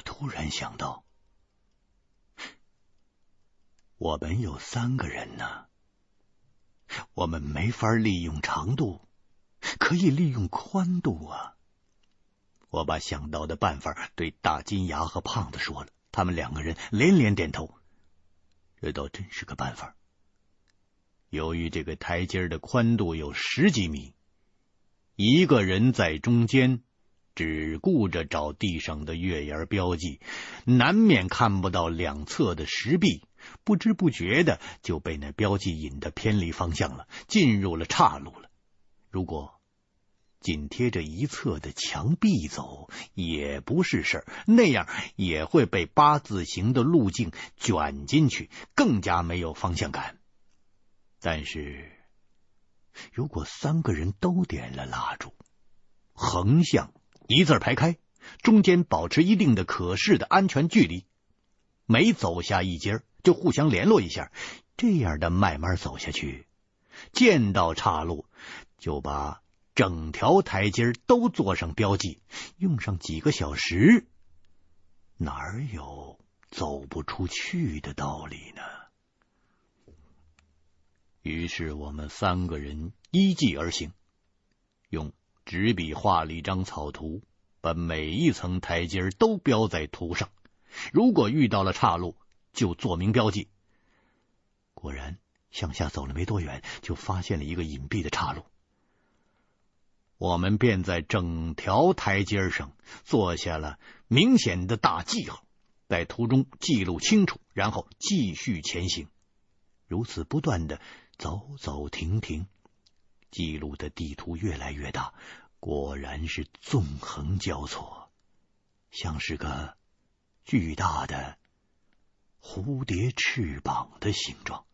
突然想到，我们有三个人呢，我们没法利用长度，可以利用宽度啊！我把想到的办法对大金牙和胖子说了，他们两个人连连点头。这倒真是个办法。由于这个台阶的宽度有十几米，一个人在中间，只顾着找地上的月牙标记，难免看不到两侧的石壁，不知不觉的就被那标记引得偏离方向了，进入了岔路了。如果紧贴着一侧的墙壁走也不是事儿，那样也会被八字形的路径卷进去，更加没有方向感。但是，如果三个人都点了蜡烛，横向一字排开，中间保持一定的可视的安全距离，每走下一阶就互相联络一下，这样的慢慢走下去，见到岔路就把整条台阶都做上标记，用上几个小时，哪有走不出去的道理呢？于是我们三个人依计而行，用执笔画了一张草图，把每一层台阶都标在图上。如果遇到了岔路，就做明标记。果然，向下走了没多远，就发现了一个隐蔽的岔路。我们便在整条台阶上做下了明显的大记号，在图中记录清楚，然后继续前行。如此不断的。走走停停，记录的地图越来越大，果然是纵横交错，像是个巨大的蝴蝶翅膀的形状。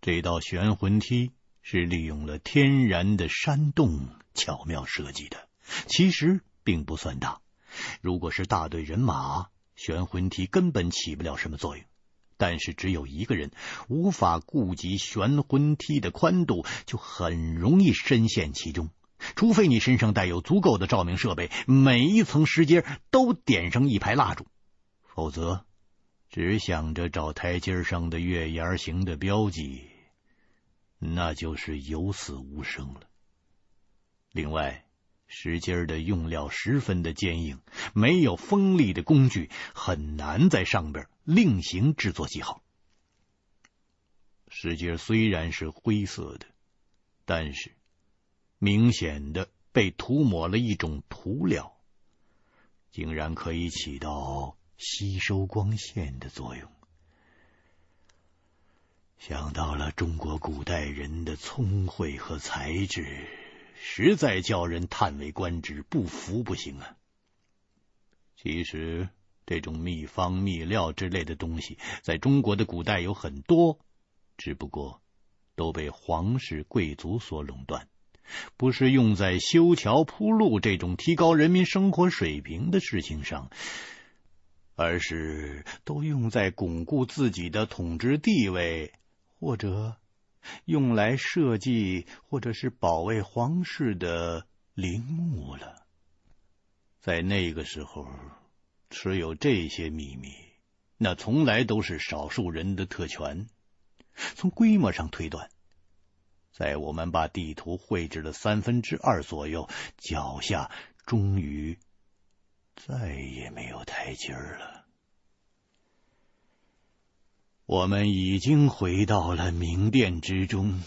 这道悬魂梯是利用了天然的山洞巧妙设计的，其实并不算大。如果是大队人马，悬魂梯根本起不了什么作用。但是只有一个人无法顾及悬魂梯的宽度，就很容易深陷其中。除非你身上带有足够的照明设备，每一层石阶都点上一排蜡烛，否则只想着找台阶上的月牙形的标记，那就是有死无生了。另外，石阶的用料十分的坚硬，没有锋利的工具，很难在上边另行制作记号。石阶虽然是灰色的，但是明显的被涂抹了一种涂料，竟然可以起到吸收光线的作用。想到了中国古代人的聪慧和才智。实在叫人叹为观止，不服不行啊！其实这种秘方、秘料之类的东西，在中国的古代有很多，只不过都被皇室贵族所垄断，不是用在修桥铺路这种提高人民生活水平的事情上，而是都用在巩固自己的统治地位或者。用来设计或者是保卫皇室的陵墓了。在那个时候，持有这些秘密，那从来都是少数人的特权。从规模上推断，在我们把地图绘制了三分之二左右，脚下终于再也没有台阶了。我们已经回到了明殿之中，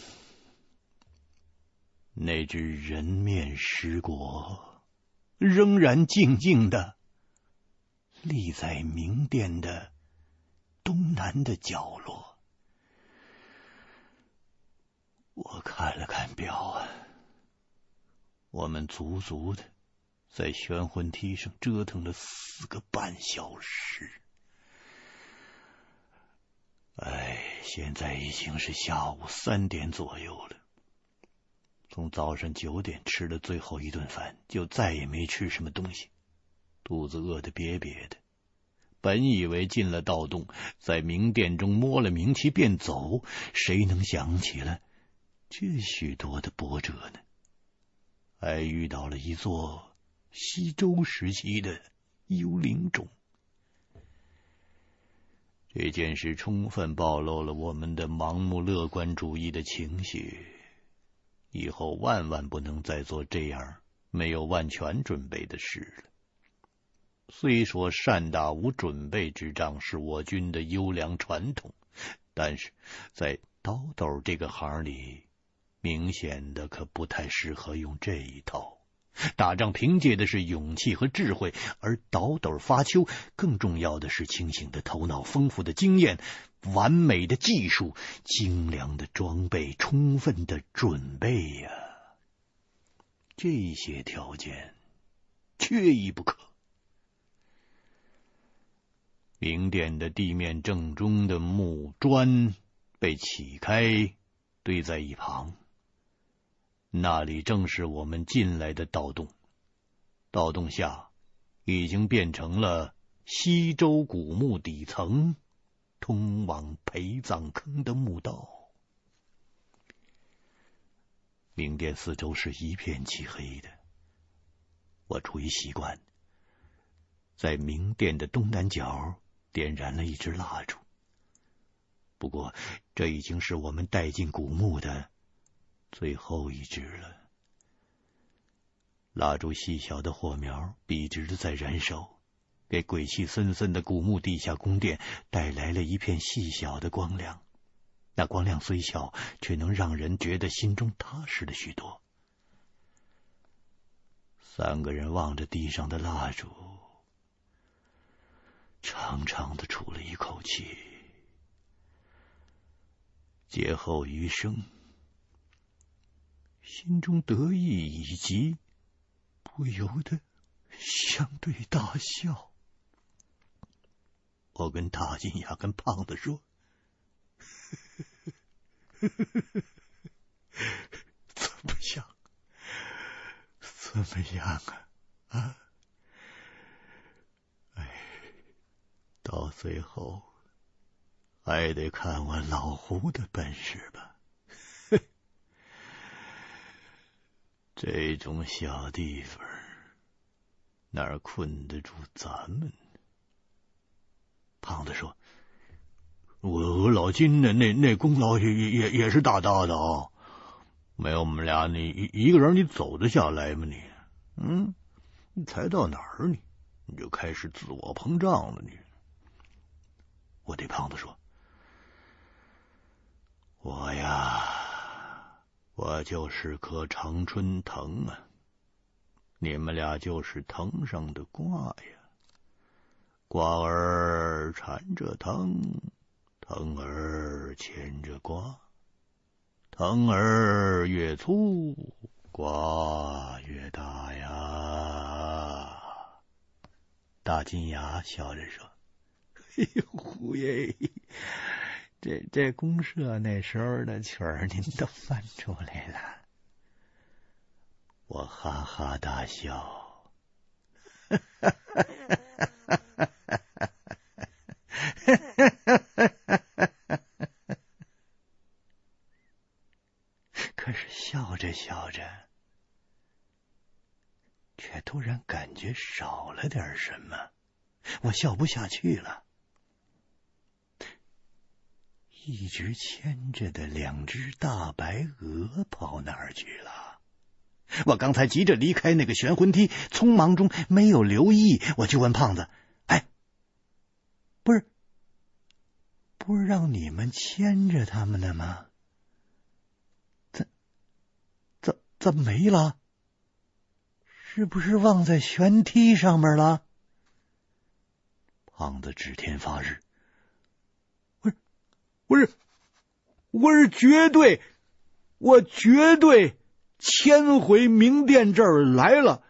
那只人面狮国仍然静静的立在明殿的东南的角落。我看了看表啊，我们足足的在悬魂梯上折腾了四个半小时。哎，现在已经是下午三点左右了。从早上九点吃了最后一顿饭，就再也没吃什么东西，肚子饿得瘪瘪的。本以为进了盗洞，在明殿中摸了冥器便走，谁能想起来这许多的波折呢？还遇到了一座西周时期的幽灵种。这件事充分暴露了我们的盲目乐观主义的情绪，以后万万不能再做这样没有万全准备的事了。虽说善打无准备之仗是我军的优良传统，但是在倒斗这个行里，明显的可不太适合用这一套。打仗凭借的是勇气和智慧，而倒斗发丘更重要的是清醒的头脑、丰富的经验、完美的技术、精良的装备、充分的准备呀！这些条件缺一不可。明殿的地面正中的木砖被起开，堆在一旁。那里正是我们进来的盗洞，盗洞下已经变成了西周古墓底层通往陪葬坑的墓道。明殿四周是一片漆黑的，我出于习惯，在明殿的东南角点燃了一支蜡烛。不过，这已经是我们带进古墓的。最后一支了，蜡烛细小的火苗笔直的在燃烧，给鬼气森森的古墓地下宫殿带来了一片细小的光亮。那光亮虽小，却能让人觉得心中踏实了许多。三个人望着地上的蜡烛，长长的出了一口气，劫后余生。心中得意以及，不由得相对大笑。我跟大金牙跟胖子说：“ 怎么样？怎么样啊？啊？到最后还得看我老胡的本事吧。”这种小地方，哪困得住咱们？胖子说：“我老金的那那功劳也也也是大大的啊！没有我们俩，你一一个人你走得下来吗？你，嗯，你才到哪儿你你就开始自我膨胀了你？”我对胖子说：“我呀。”我就是颗常春藤啊，你们俩就是藤上的瓜呀。瓜儿缠着藤，藤儿牵着瓜，藤儿越粗，瓜越大呀。大金牙笑着说：“ 哎呦，胡爷。”这这公社那时候的曲儿，您都翻出来了，我哈哈大笑。哈哈哈哈哈哈！可是笑着笑着，却突然感觉少了点什么，我笑不下去了。一直牵着的两只大白鹅跑哪儿去了？我刚才急着离开那个悬魂梯，匆忙中没有留意，我就问胖子：“哎，不是，不是让你们牵着他们的吗？怎怎怎么没了？是不是忘在悬梯上面了？”胖子指天发誓。不是不是，我是绝对，我绝对迁回明殿这儿来了，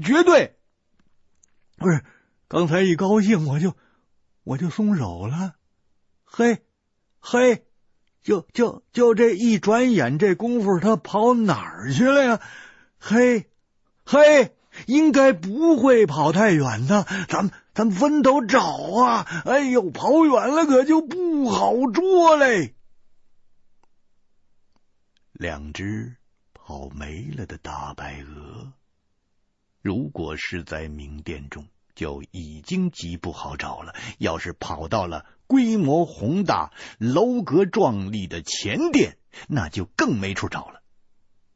绝对。不是，刚才一高兴我就我就松手了，嘿，嘿，就就就这一转眼这功夫，他跑哪儿去了呀？嘿，嘿，应该不会跑太远的，咱们。咱们分头找啊！哎呦，跑远了可就不好捉嘞。两只跑没了的大白鹅，如果是在明殿中，就已经极不好找了；要是跑到了规模宏大、楼阁壮丽的前殿，那就更没处找了。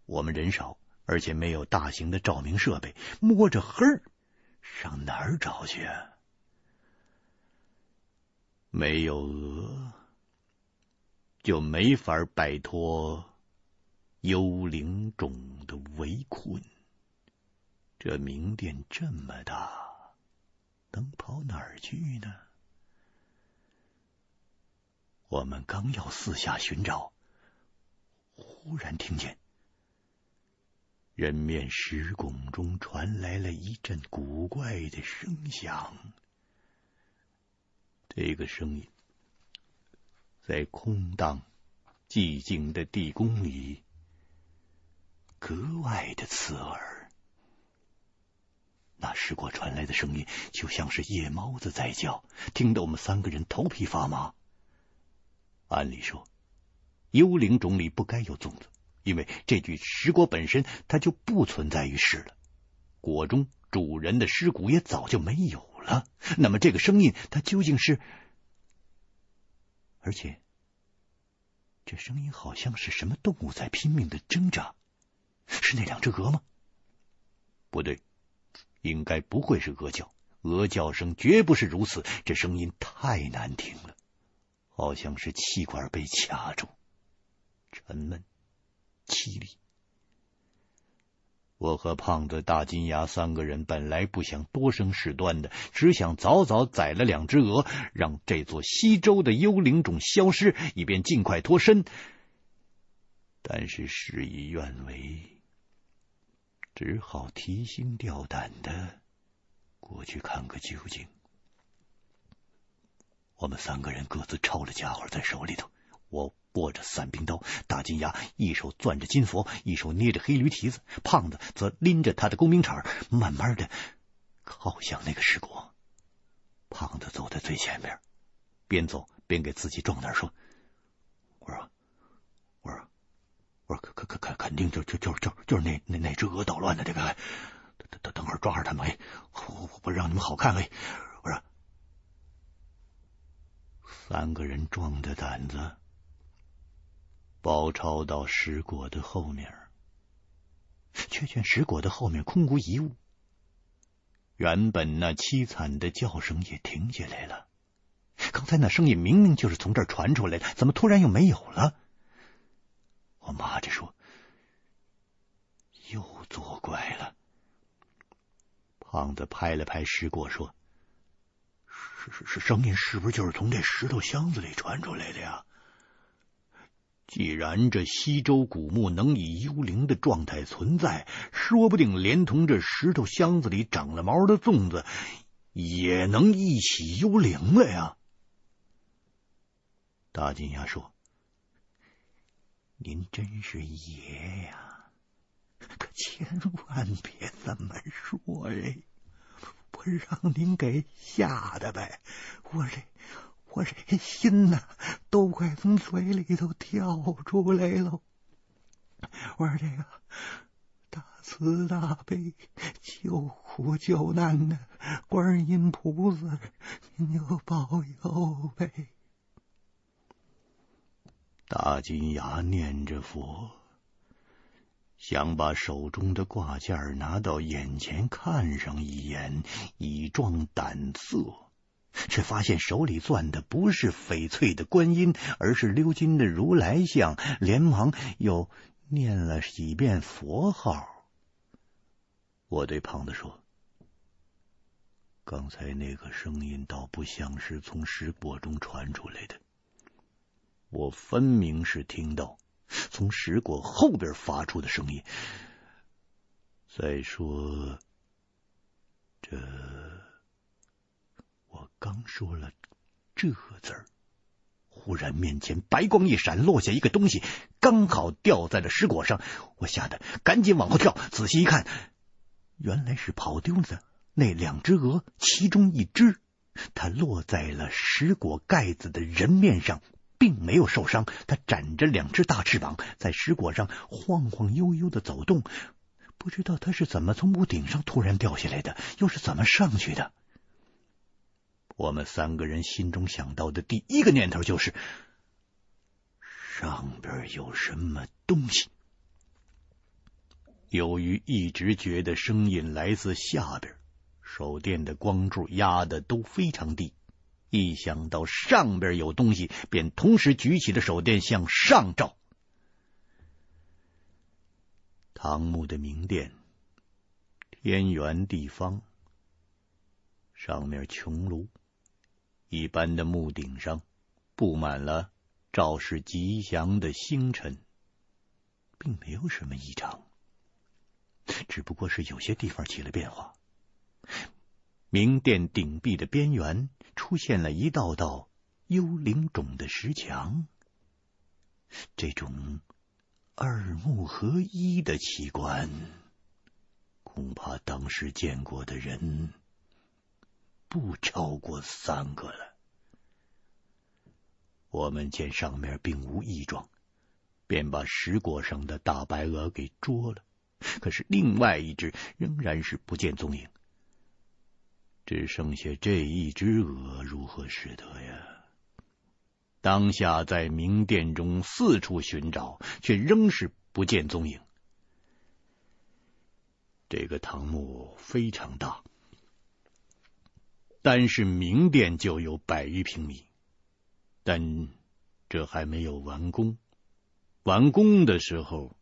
我们人少，而且没有大型的照明设备，摸着黑上哪儿找去？没有鹅，就没法摆脱幽灵种的围困。这明殿这么大，能跑哪儿去呢？我们刚要四下寻找，忽然听见人面石拱中传来了一阵古怪的声响。这个声音在空荡寂静的地宫里格外的刺耳。那石果传来的声音，就像是夜猫子在叫，听得我们三个人头皮发麻。按理说，幽灵种里不该有粽子，因为这具石果本身它就不存在于世了，果中主人的尸骨也早就没有了。那么这个声音，它究竟是？而且，这声音好像是什么动物在拼命的挣扎，是那两只鹅吗？不对。应该不会是鹅叫，鹅叫声绝不是如此。这声音太难听了，好像是气管被卡住，沉闷凄厉。我和胖子、大金牙三个人本来不想多生事端的，只想早早宰了两只鹅，让这座西周的幽灵种消失，以便尽快脱身。但是事与愿违。只好提心吊胆的过去看个究竟。我们三个人各自抄了家伙在手里头，我握着散兵刀，大金牙一手攥着金佛，一手捏着黑驴蹄子，胖子则拎着他的工兵铲，慢慢的靠向那个石果。胖子走在最前面，边走边给自己壮胆：“说，我说。”我说：“可可可肯肯定就就就就就是那那那只鹅捣乱的这个，等等等会儿抓着他们，哎，我我让你们好看哎。”我说：“三个人壮着胆子，包抄到石果的后面，却见石果的后面空无一物。原本那凄惨的叫声也停下来了，刚才那声音明明就是从这儿传出来的，怎么突然又没有了？”我骂着说：“又作怪了。”胖子拍了拍石果说：“是是是，声音是不是就是从这石头箱子里传出来的呀？既然这西周古墓能以幽灵的状态存在，说不定连同这石头箱子里长了毛的粽子也能一起幽灵了呀。”大金牙说。您真是爷呀！可千万别这么说哎，我让您给吓的呗，我这我这心呐，都快从嘴里头跳出来了。我说这个大慈大悲、救苦救难的观音菩萨，您就保佑呗。大金牙念着佛，想把手中的挂件拿到眼前看上一眼，以壮胆色，却发现手里攥的不是翡翠的观音，而是鎏金的如来像，连忙又念了几遍佛号。我对胖子说：“刚才那个声音倒不像是从石果中传出来的。”我分明是听到从石果后边发出的声音。再说，这我刚说了这字儿，忽然面前白光一闪，落下一个东西，刚好掉在了石果上。我吓得赶紧往后跳，仔细一看，原来是跑丢了的那两只鹅，其中一只它落在了石果盖子的人面上。并没有受伤，它展着两只大翅膀，在石果上晃晃悠悠的走动，不知道他是怎么从屋顶上突然掉下来的，又是怎么上去的。我们三个人心中想到的第一个念头就是：上边有什么东西。由于一直觉得声音来自下边，手电的光柱压的都非常低。一想到上边有东西，便同时举起了手电向上照。唐墓的明殿，天圆地方，上面穹庐，一般的墓顶上布满了昭示吉祥的星辰，并没有什么异常，只不过是有些地方起了变化。明殿顶壁的边缘出现了一道道幽灵种的石墙，这种二目合一的奇观，恐怕当时见过的人不超过三个了。我们见上面并无异状，便把石果上的大白鹅给捉了，可是另外一只仍然是不见踪影。只剩下这一只鹅，如何使得呀？当下在明殿中四处寻找，却仍是不见踪影。这个唐墓非常大，单是明殿就有百余平米，但这还没有完工。完工的时候，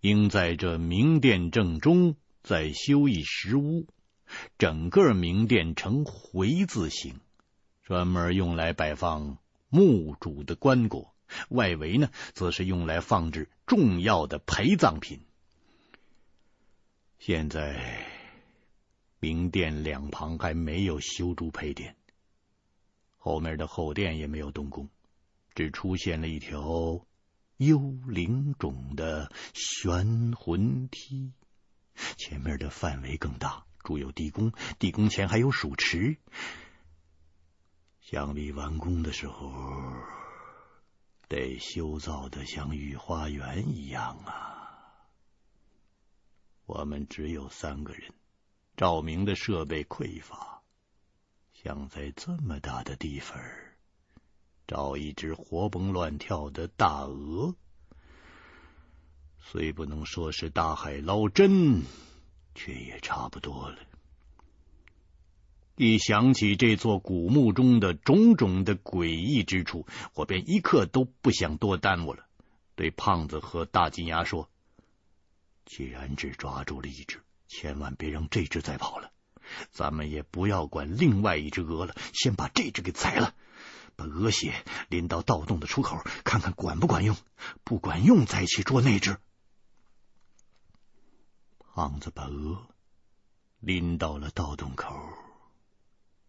应在这明殿正中再修一石屋。整个明殿呈回字形，专门用来摆放墓主的棺椁，外围呢，则是用来放置重要的陪葬品。现在明殿两旁还没有修筑陪殿，后面的后殿也没有动工，只出现了一条幽灵种的悬魂梯，前面的范围更大。住有地宫，地宫前还有水池，想必完工的时候得修造的像御花园一样啊！我们只有三个人，照明的设备匮乏，想在这么大的地方找一只活蹦乱跳的大鹅，虽不能说是大海捞针。却也差不多了。一想起这座古墓中的种种的诡异之处，我便一刻都不想多耽误了。对胖子和大金牙说：“既然只抓住了一只，千万别让这只再跑了。咱们也不要管另外一只鹅了，先把这只给宰了，把鹅血淋到盗洞的出口，看看管不管用。不管用，再去捉那只。”胖子把鹅拎到了盗洞口，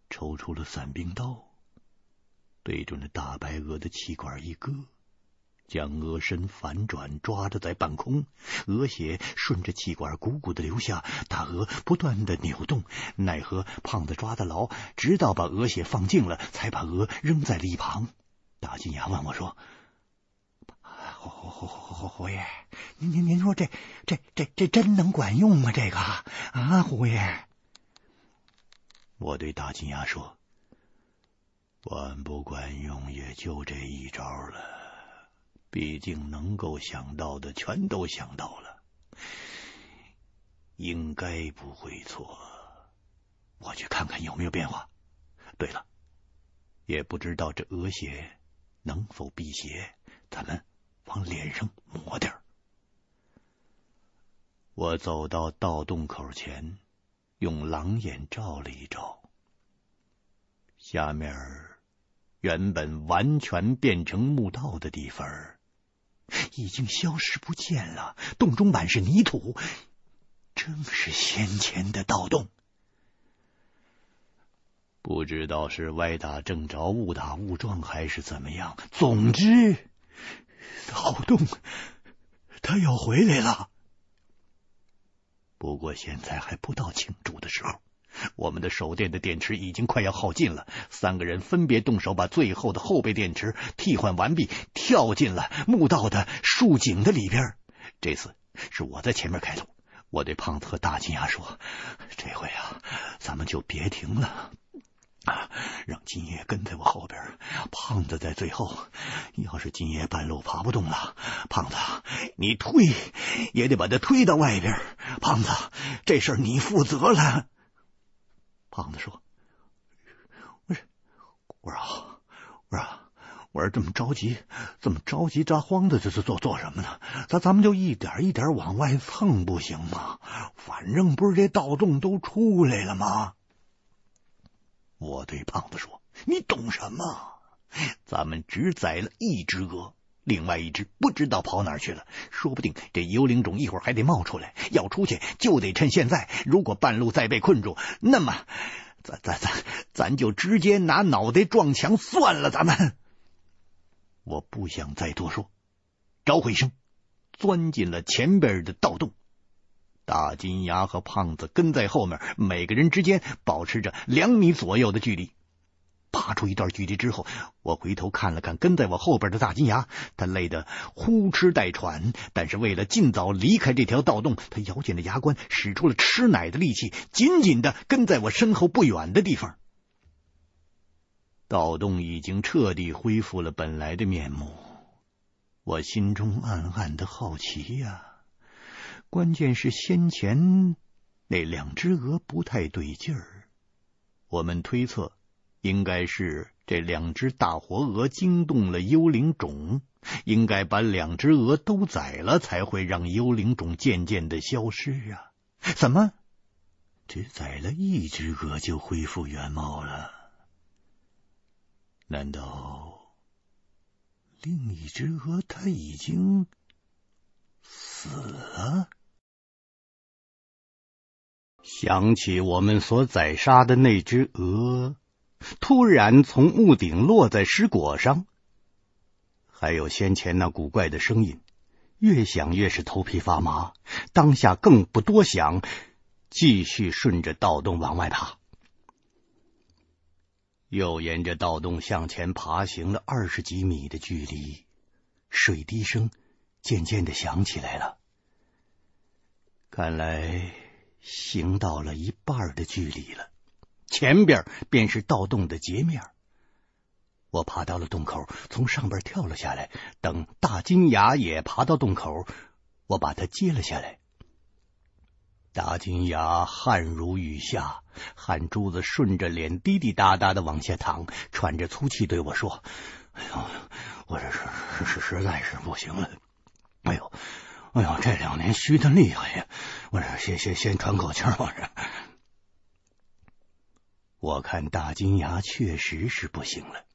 抽出了散兵刀，对准了大白鹅的气管一割，将鹅身反转，抓着在半空，鹅血顺着气管汩汩的流下，大鹅不断的扭动，奈何胖子抓得牢，直到把鹅血放尽了，才把鹅扔在了一旁。大金牙问我说。胡胡胡胡胡胡爷，您您您说这这这这真能管用吗？这个啊，胡爷，我对大金牙说：“管不管用也就这一招了，毕竟能够想到的全都想到了，应该不会错。我去看看有没有变化。对了，也不知道这鹅血能否辟邪，咱们。”往脸上抹点。我走到盗洞口前，用狼眼照了一照，下面原本完全变成墓道的地方，已经消失不见了。洞中满是泥土，正是先前的盗洞。不知道是歪打正着、误打误撞，还是怎么样。总之。盗洞，他要回来了。不过现在还不到庆祝的时候，我们的手电的电池已经快要耗尽了。三个人分别动手把最后的后备电池替换完毕，跳进了墓道的竖井的里边。这次是我在前面开路，我对胖子和大金牙说：“这回啊，咱们就别停了。”啊！让金爷跟在我后边，胖子在最后。要是金爷半路爬不动了，胖子，你推也得把他推到外边。胖子，这事儿你负责了。胖子说：“我说，我说，我说，我说这么着急，这么着急扎慌的，这是做做什么呢？咱咱们就一点一点往外蹭，不行吗？反正不是这盗洞都出来了吗？”我对胖子说：“你懂什么？咱们只宰了一只鹅，另外一只不知道跑哪儿去了。说不定这幽灵种一会儿还得冒出来，要出去就得趁现在。如果半路再被困住，那么咱咱咱咱就直接拿脑袋撞墙算了。咱们……我不想再多说，招呼一声，钻进了前边的盗洞。”大金牙和胖子跟在后面，每个人之间保持着两米左右的距离。爬出一段距离之后，我回头看了看跟在我后边的大金牙，他累得呼哧带喘，但是为了尽早离开这条盗洞，他咬紧了牙关，使出了吃奶的力气，紧紧的跟在我身后不远的地方。盗洞已经彻底恢复了本来的面目，我心中暗暗的好奇呀。关键是先前那两只鹅不太对劲儿，我们推测应该是这两只大活鹅惊动了幽灵种，应该把两只鹅都宰了，才会让幽灵种渐渐的消失啊！怎么只宰了一只鹅就恢复原貌了？难道另一只鹅它已经死了？想起我们所宰杀的那只鹅，突然从屋顶落在石果上，还有先前那古怪的声音，越想越是头皮发麻。当下更不多想，继续顺着盗洞往外爬。又沿着盗洞向前爬行了二十几米的距离，水滴声渐渐的响起来了。看来。行到了一半的距离了，前边便是盗洞的截面。我爬到了洞口，从上边跳了下来。等大金牙也爬到洞口，我把他接了下来。大金牙汗如雨下，汗珠子顺着脸滴滴答答的往下淌，喘着粗气对我说：“哎呦，我这是是实在是不行了。哎呦。”哎呦，这两年虚的厉害呀！我说，先先先喘口气儿。我说，我看大金牙确实是不行了。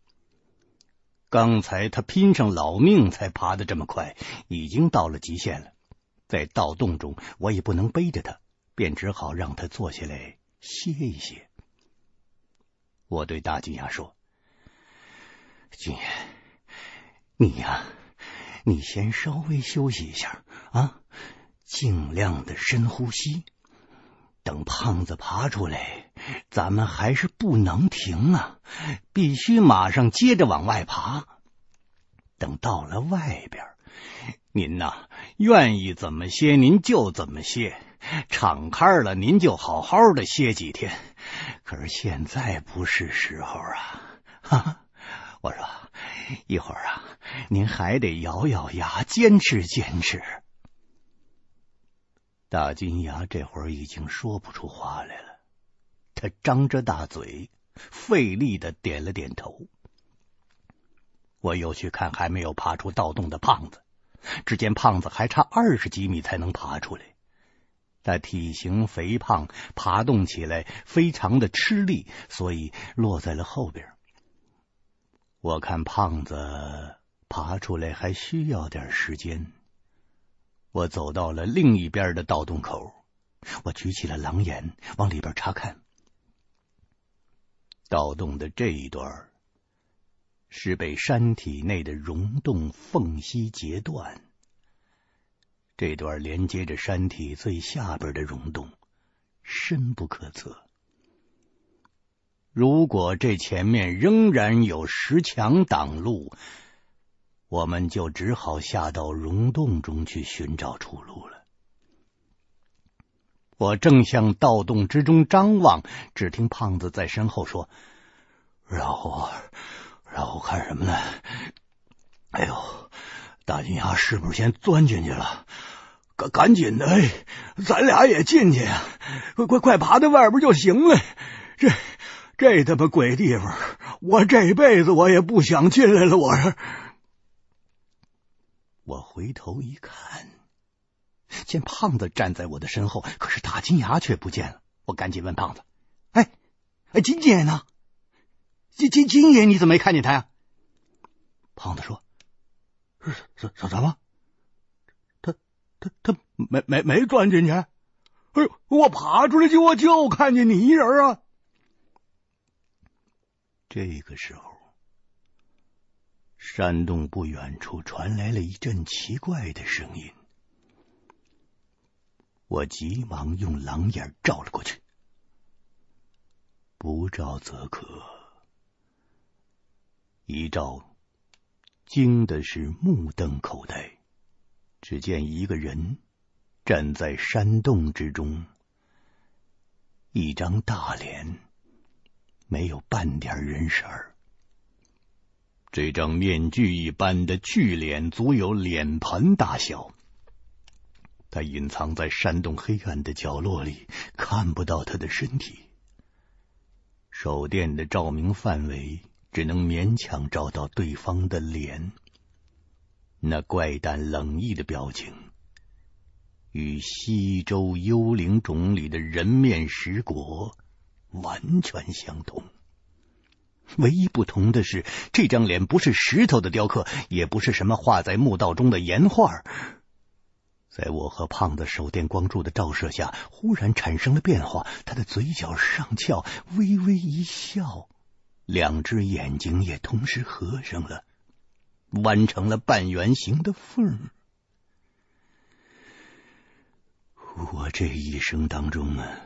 刚才他拼上老命才爬得这么快，已经到了极限了。在盗洞中，我也不能背着他，便只好让他坐下来歇一歇。我对大金牙说：“金爷，你呀。”你先稍微休息一下啊，尽量的深呼吸。等胖子爬出来，咱们还是不能停啊，必须马上接着往外爬。等到了外边，您呐，愿意怎么歇您就怎么歇，敞开了您就好好的歇几天。可是现在不是时候啊，哈哈，我说。一会儿啊，您还得咬咬牙，坚持坚持。大金牙这会儿已经说不出话来了，他张着大嘴，费力的点了点头。我又去看还没有爬出盗洞的胖子，只见胖子还差二十几米才能爬出来。他体型肥胖，爬动起来非常的吃力，所以落在了后边。我看胖子爬出来还需要点时间。我走到了另一边的盗洞口，我举起了狼眼往里边查看。盗洞的这一段是被山体内的溶洞缝隙截断，这段连接着山体最下边的溶洞，深不可测。如果这前面仍然有石墙挡路，我们就只好下到溶洞中去寻找出路了。我正向盗洞之中张望，只听胖子在身后说：“让我，让我看什么呢？哎呦，大金牙是不是先钻进去了？赶赶紧的，哎，咱俩也进去呀！快快快，爬到外边就行了。这这他妈鬼地方，我这辈子我也不想进来了。我说。”我回头一看，见胖子站在我的身后，可是大金牙却不见了。我赶紧问胖子：“哎，哎，金爷呢？金金金爷你怎么没看见他呀？”胖子说：“怎怎怎么？他他他没没没钻进去？哎呦，我爬出来就我就看见你一人啊！”这个时候。山洞不远处传来了一阵奇怪的声音，我急忙用狼眼照了过去。不照则可，一照，惊的是目瞪口呆。只见一个人站在山洞之中，一张大脸，没有半点人神儿。这张面具一般的巨脸，足有脸盆大小。他隐藏在山洞黑暗的角落里，看不到他的身体。手电的照明范围只能勉强照到对方的脸。那怪诞冷意的表情，与西周幽灵种里的人面石国完全相同。唯一不同的是，这张脸不是石头的雕刻，也不是什么画在墓道中的岩画。在我和胖子手电光柱的照射下，忽然产生了变化。他的嘴角上翘，微微一笑，两只眼睛也同时合上了，弯成了半圆形的缝。我这一生当中啊。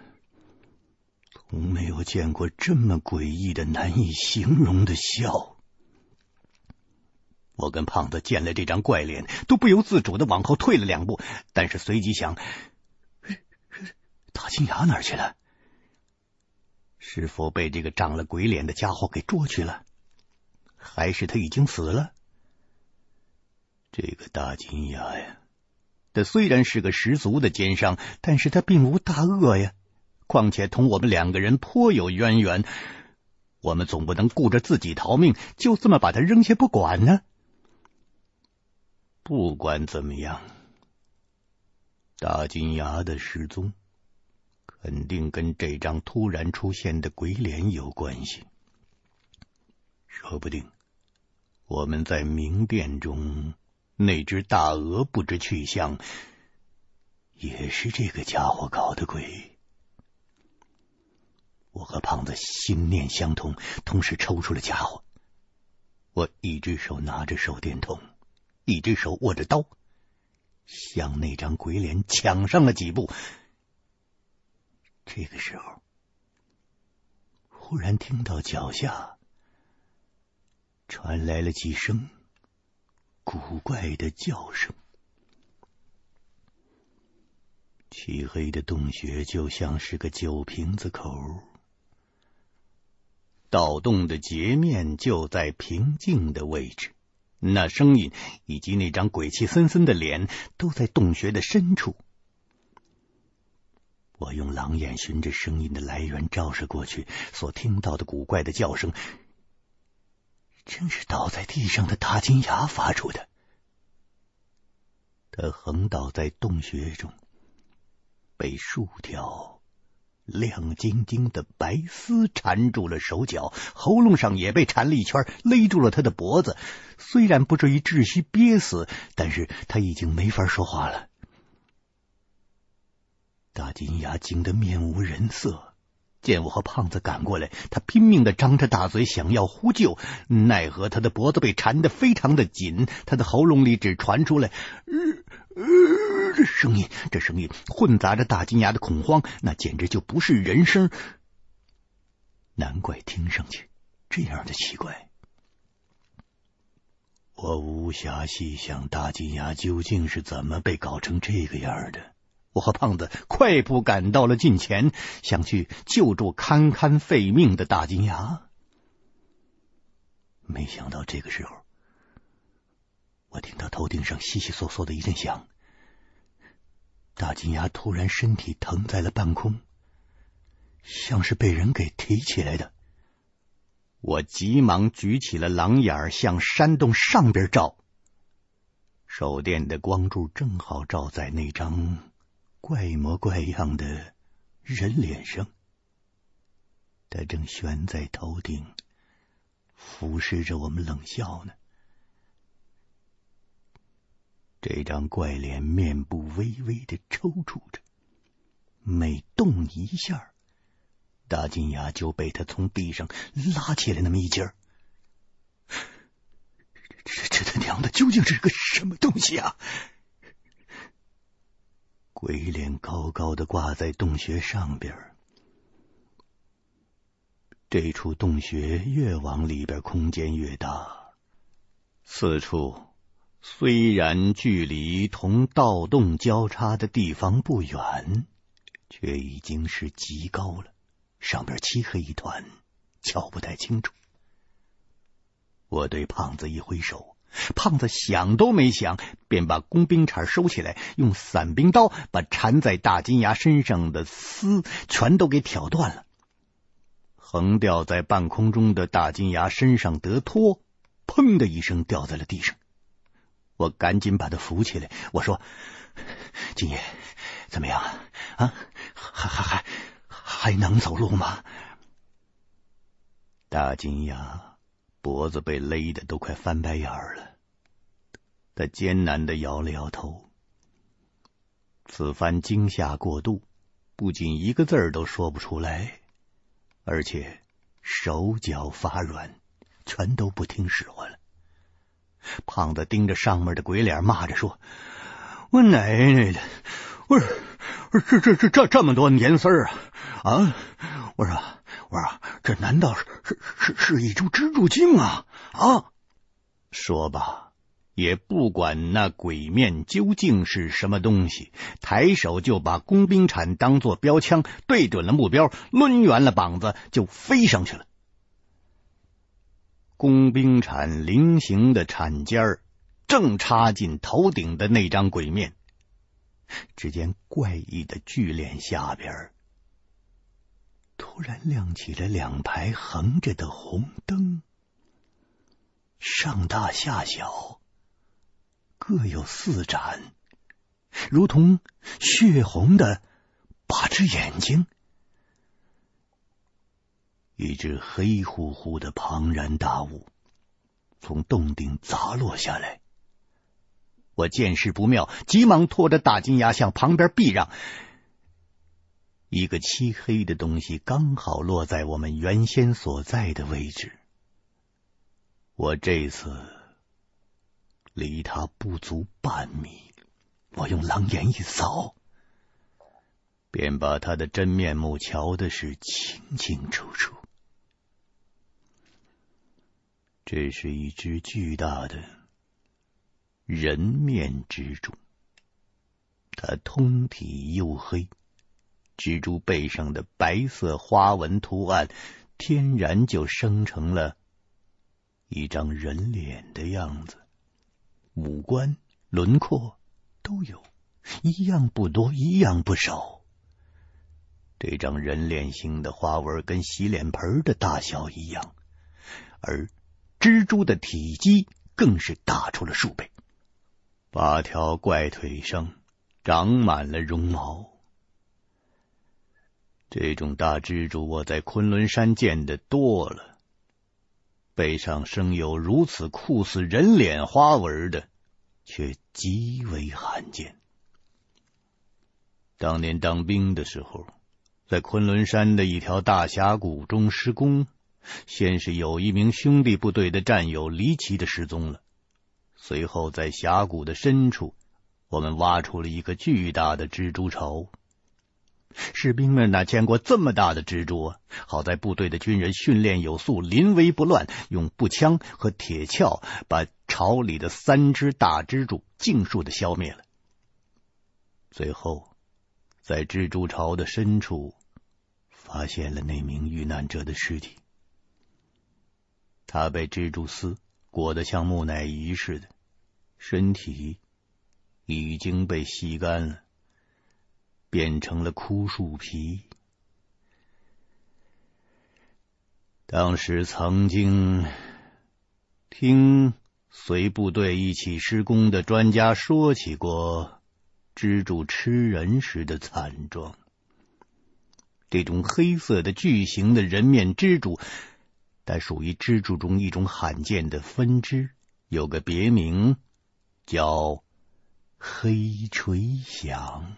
从没有见过这么诡异的、难以形容的笑。我跟胖子见了这张怪脸，都不由自主的往后退了两步，但是随即想：大金牙哪儿去了？是否被这个长了鬼脸的家伙给捉去了？还是他已经死了？这个大金牙呀，他虽然是个十足的奸商，但是他并无大恶呀。况且同我们两个人颇有渊源，我们总不能顾着自己逃命，就这么把他扔下不管呢？不管怎么样，大金牙的失踪肯定跟这张突然出现的鬼脸有关系。说不定我们在明殿中那只大鹅不知去向，也是这个家伙搞的鬼。我和胖子心念相通，同时抽出了家伙。我一只手拿着手电筒，一只手握着刀，向那张鬼脸抢上了几步。这个时候，忽然听到脚下传来了几声古怪的叫声。漆黑的洞穴就像是个酒瓶子口。盗洞的截面就在平静的位置，那声音以及那张鬼气森森的脸都在洞穴的深处。我用狼眼循着声音的来源照射过去，所听到的古怪的叫声，正是倒在地上的大金牙发出的。他横倒在洞穴中，被数条。亮晶晶的白丝缠住了手脚，喉咙上也被缠了一圈，勒住了他的脖子。虽然不至于窒息憋死，但是他已经没法说话了。大金牙惊得面无人色，见我和胖子赶过来，他拼命的张着大嘴想要呼救，奈何他的脖子被缠得非常的紧，他的喉咙里只传出来。呃呃，这声音，这声音混杂着大金牙的恐慌，那简直就不是人声。难怪听上去这样的奇怪。我无暇细想大金牙究竟是怎么被搞成这个样的，我和胖子快步赶到了近前，想去救助堪堪废命的大金牙。没想到这个时候，我听到头顶上悉悉索索的一阵响，大金牙突然身体腾在了半空，像是被人给提起来的。我急忙举起了狼眼儿，向山洞上边照，手电的光柱正好照在那张。怪模怪样的人脸上，他正悬在头顶，俯视着我们冷笑呢。这张怪脸面部微微的抽搐着，每动一下，大金牙就被他从地上拉起来那么一截儿。这这他娘的究竟是个什么东西啊？鬼脸高高的挂在洞穴上边，这处洞穴越往里边空间越大，四处虽然距离同盗洞交叉的地方不远，却已经是极高了，上边漆黑一团，瞧不太清楚。我对胖子一挥手。胖子想都没想，便把工兵铲收起来，用散兵刀把缠在大金牙身上的丝全都给挑断了。横吊在半空中的大金牙身上得脱，砰的一声掉在了地上。我赶紧把他扶起来，我说：“金爷，怎么样？啊，还还还还能走路吗？”大金牙。脖子被勒得都快翻白眼了，他艰难的摇了摇头。此番惊吓过度，不仅一个字儿都说不出来，而且手脚发软，全都不听使唤了。胖子盯着上面的鬼脸，骂着说：“我奶奶的！我说，这这这这这么多年丝儿啊啊！我说。”我说：“这难道是是是是一株蜘蛛精啊？”啊，说吧，也不管那鬼面究竟是什么东西，抬手就把工兵铲当做标枪，对准了目标，抡圆了膀子就飞上去了。工兵铲菱形的铲尖儿正插进头顶的那张鬼面，只见怪异的巨脸下边。突然亮起了两排横着的红灯，上大下小，各有四盏，如同血红的八只眼睛。一只黑乎乎的庞然大物从洞顶砸落下来，我见势不妙，急忙拖着大金牙向旁边避让。一个漆黑的东西刚好落在我们原先所在的位置，我这次离他不足半米，我用狼眼一扫，便把他的真面目瞧的是清清楚楚。这是一只巨大的人面蜘蛛，它通体黝黑。蜘蛛背上的白色花纹图案，天然就生成了一张人脸的样子，五官轮廓都有，一样不多，一样不少。这张人脸型的花纹跟洗脸盆的大小一样，而蜘蛛的体积更是大出了数倍，八条怪腿上长满了绒毛。这种大蜘蛛我在昆仑山见的多了，背上生有如此酷似人脸花纹的，却极为罕见。当年当兵的时候，在昆仑山的一条大峡谷中施工，先是有一名兄弟部队的战友离奇的失踪了，随后在峡谷的深处，我们挖出了一个巨大的蜘蛛巢。士兵们哪见过这么大的蜘蛛啊？好在部队的军人训练有素，临危不乱，用步枪和铁锹把巢里的三只大蜘蛛尽数的消灭了。最后在蜘蛛巢的深处发现了那名遇难者的尸体。他被蜘蛛丝裹得像木乃伊似的，身体已经被吸干了，变成了枯树皮。当时曾经听随部队一起施工的专家说起过蜘蛛吃人时的惨状。这种黑色的巨型的人面蜘蛛。它属于蜘蛛中一种罕见的分支，有个别名叫黑垂响。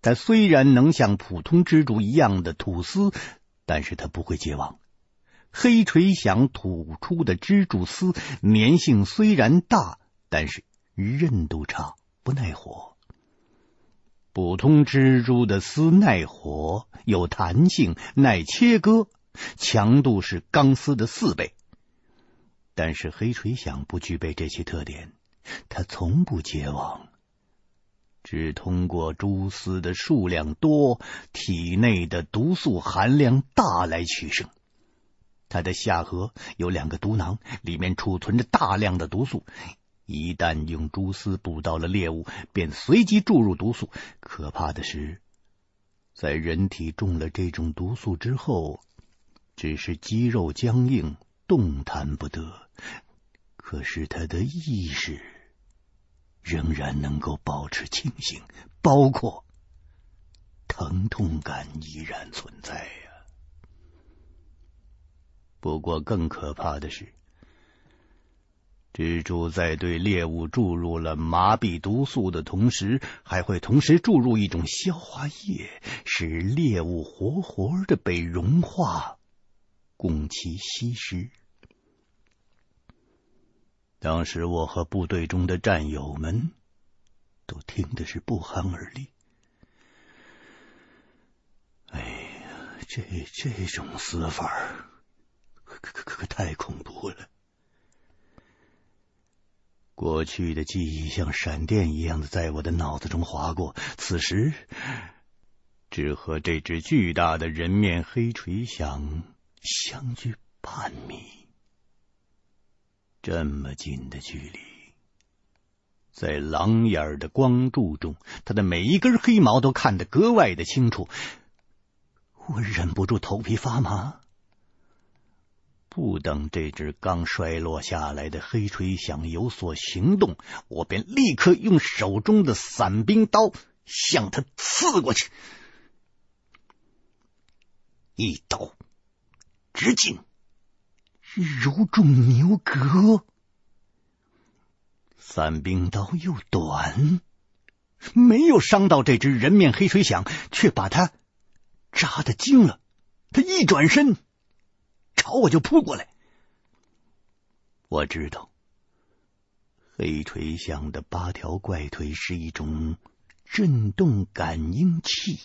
它虽然能像普通蜘蛛一样的吐丝，但是它不会结网。黑垂响吐出的蜘蛛丝粘性虽然大，但是韧度差，不耐火。普通蜘蛛的丝耐火，有弹性，耐切割。强度是钢丝的四倍，但是黑垂响不具备这些特点，它从不结网，只通过蛛丝的数量多、体内的毒素含量大来取胜。它的下颌有两个毒囊，里面储存着大量的毒素，一旦用蛛丝捕到了猎物，便随即注入毒素。可怕的是，在人体中了这种毒素之后。只是肌肉僵硬，动弹不得。可是他的意识仍然能够保持清醒，包括疼痛感依然存在呀。不过更可怕的是，蜘蛛在对猎物注入了麻痹毒素的同时，还会同时注入一种消化液，使猎物活活的被融化。供其吸食。当时我和部队中的战友们都听的是不寒而栗。哎呀，这这种死法可可可可太恐怖了！过去的记忆像闪电一样的在我的脑子中划过，此时只和这只巨大的人面黑锤响。相距半米，这么近的距离，在狼眼的光柱中，他的每一根黑毛都看得格外的清楚。我忍不住头皮发麻。不等这只刚摔落下来的黑锤想有所行动，我便立刻用手中的伞兵刀向他刺过去，一刀。直径如中牛革，伞兵刀又短，没有伤到这只人面黑水响，却把它扎得精了。他一转身，朝我就扑过来。我知道，黑锤响的八条怪腿是一种震动感应器。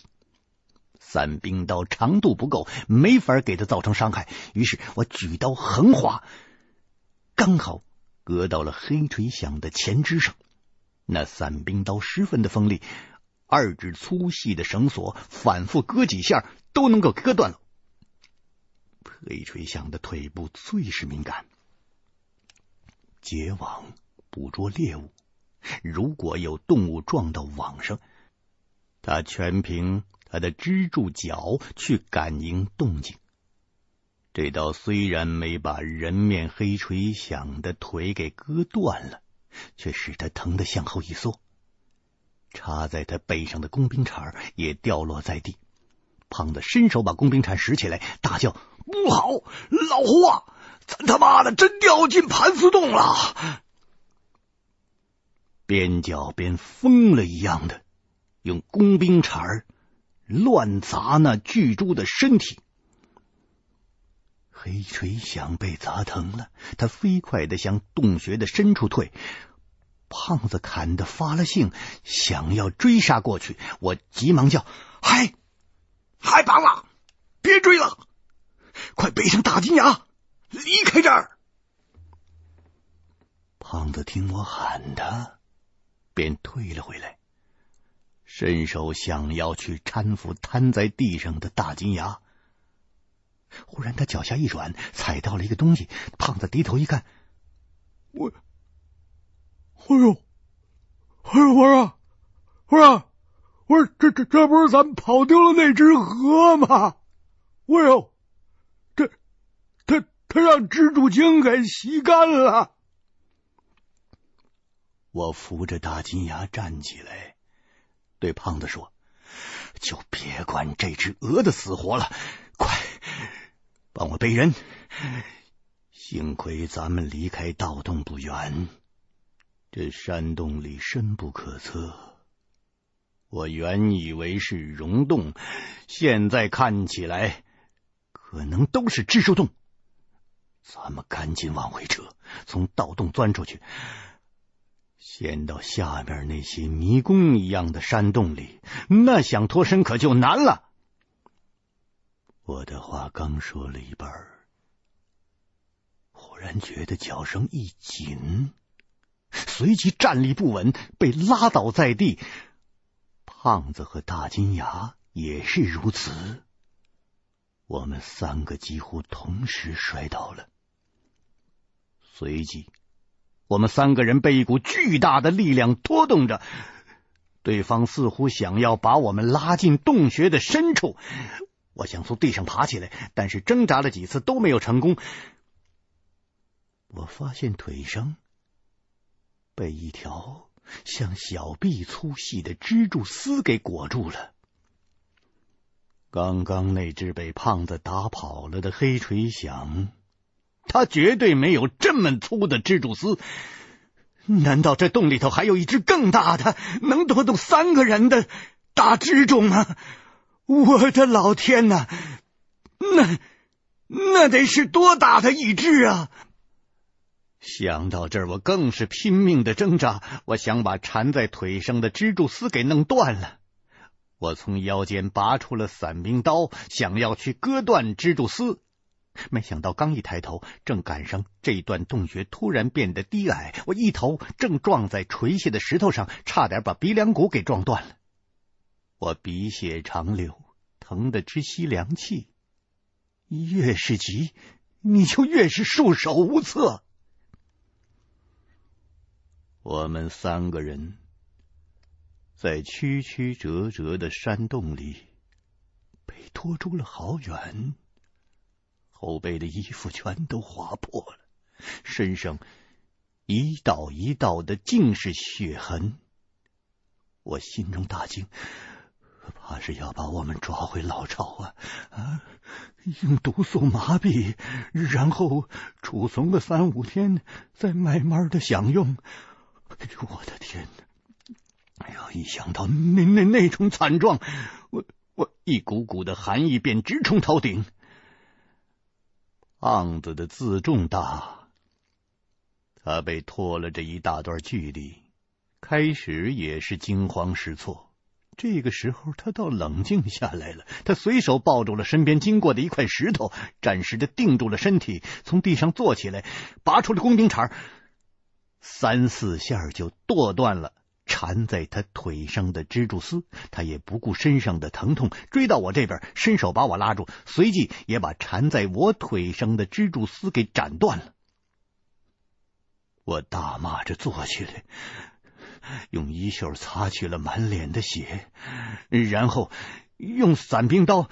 伞兵刀长度不够，没法给他造成伤害。于是我举刀横划，刚好割到了黑锤响的前肢上。那伞兵刀十分的锋利，二指粗细的绳索反复割几下都能够割断了。黑锤响的腿部最是敏感，结网捕捉猎物，如果有动物撞到网上，他全凭。他的支柱脚去感应动静。这刀虽然没把人面黑锤响的腿给割断了，却使他疼得向后一缩。插在他背上的工兵铲也掉落在地。胖子伸手把工兵铲拾起来，大叫：“不好，老胡啊，咱他妈的真掉进盘丝洞了！”边叫边疯了一样的用工兵铲。乱砸那巨猪的身体，黑锤响被砸疼了，他飞快的向洞穴的深处退。胖子砍得发了性，想要追杀过去，我急忙叫：“嗨，嗨，拔了，别追了，快背上大金牙，离开这儿！”胖子听我喊他，便退了回来。伸手想要去搀扶瘫在地上的大金牙，忽然他脚下一软，踩到了一个东西。胖子低头一看，我，哎呦，哎呦，我说，我说，我说，这这这不是咱们跑丢了那只河吗？哎呦，这他他让蜘蛛精给吸干了。我扶着大金牙站起来。对胖子说：“就别管这只鹅的死活了，快帮我背人。幸亏咱们离开盗洞不远，这山洞里深不可测。我原以为是溶洞，现在看起来可能都是蜘蛛洞。咱们赶紧往回撤，从盗洞钻出去。”陷到下面那些迷宫一样的山洞里，那想脱身可就难了。我的话刚说了一半，忽然觉得脚绳一紧，随即站立不稳，被拉倒在地。胖子和大金牙也是如此，我们三个几乎同时摔倒了，随即。我们三个人被一股巨大的力量拖动着，对方似乎想要把我们拉进洞穴的深处。我想从地上爬起来，但是挣扎了几次都没有成功。我发现腿上被一条像小臂粗细的蜘蛛丝给裹住了。刚刚那只被胖子打跑了的黑锤响。他绝对没有这么粗的蜘蛛丝，难道这洞里头还有一只更大的，能拖动三个人的大蜘蛛吗？我的老天哪，那那得是多大的一只啊！想到这儿，我更是拼命的挣扎，我想把缠在腿上的蜘蛛丝给弄断了。我从腰间拔出了散兵刀，想要去割断蜘蛛丝。没想到刚一抬头，正赶上这段洞穴突然变得低矮，我一头正撞在垂下的石头上，差点把鼻梁骨给撞断了。我鼻血长流，疼得直吸凉气。越是急，你就越是束手无策。我们三个人在曲曲折折的山洞里被拖出了好远。后背的衣服全都划破了，身上一道一道的尽是血痕。我心中大惊，怕是要把我们抓回老巢啊！啊，用毒素麻痹，然后储存个三五天，再慢慢的享用。哎呦，我的天哪！哎呀，一想到那那那种惨状，我我一股股的寒意便直冲头顶。胖子的自重大，他被拖了这一大段距离，开始也是惊慌失措。这个时候，他倒冷静下来了。他随手抱住了身边经过的一块石头，暂时的定住了身体，从地上坐起来，拔出了工兵铲，三四下就剁断了。缠在他腿上的蜘蛛丝，他也不顾身上的疼痛，追到我这边，伸手把我拉住，随即也把缠在我腿上的蜘蛛丝给斩断了。我大骂着坐起来，用衣袖擦去了满脸的血，然后用散兵刀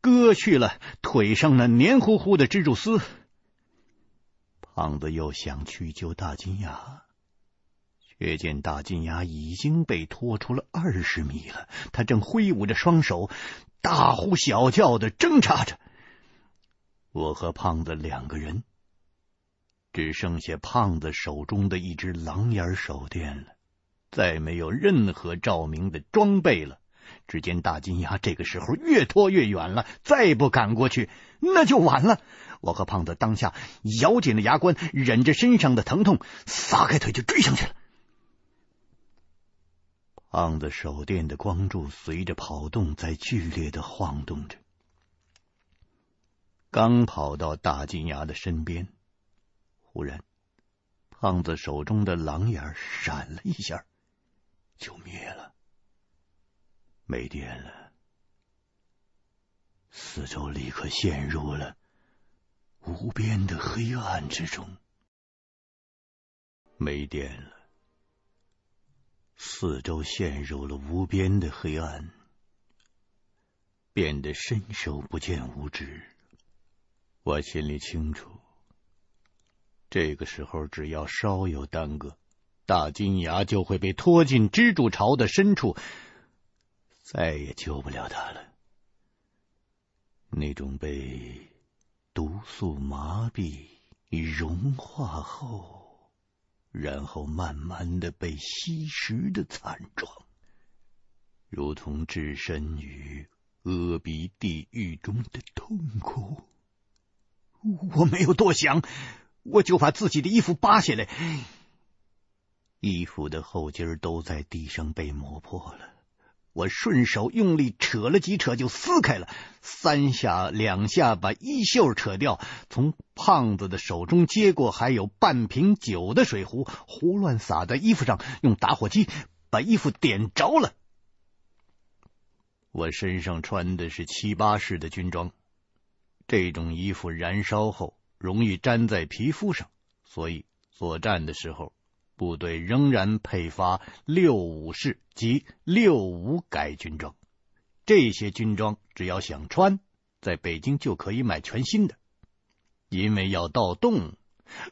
割去了腿上那黏糊糊的蜘蛛丝。胖子又想去救大金牙。却见大金牙已经被拖出了二十米了，他正挥舞着双手，大呼小叫的挣扎着。我和胖子两个人，只剩下胖子手中的一只狼眼手电了，再没有任何照明的装备了。只见大金牙这个时候越拖越远了，再不赶过去，那就完了。我和胖子当下咬紧了牙关，忍着身上的疼痛，撒开腿就追上去了。胖子手电的光柱随着跑动在剧烈的晃动着，刚跑到大金牙的身边，忽然，胖子手中的狼眼闪了一下，就灭了。没电了，四周立刻陷入了无边的黑暗之中。没电了，四周陷入了无边的黑暗，变得伸手不见五指。我心里清楚，这个时候只要稍有耽搁，大金牙就会被拖进蜘蛛巢的深处。再也救不了他了。那种被毒素麻痹、融化后，然后慢慢的被吸食的惨状，如同置身于阿鼻地狱中的痛苦。我没有多想，我就把自己的衣服扒下来，衣服的后襟都在地上被磨破了。我顺手用力扯了几扯，就撕开了，三下两下把衣袖扯掉，从胖子的手中接过还有半瓶酒的水壶，胡乱洒在衣服上，用打火机把衣服点着了。我身上穿的是七八式的军装，这种衣服燃烧后容易粘在皮肤上，所以作战的时候。部队仍然配发六五式及六五改军装，这些军装只要想穿，在北京就可以买全新的。因为要盗洞，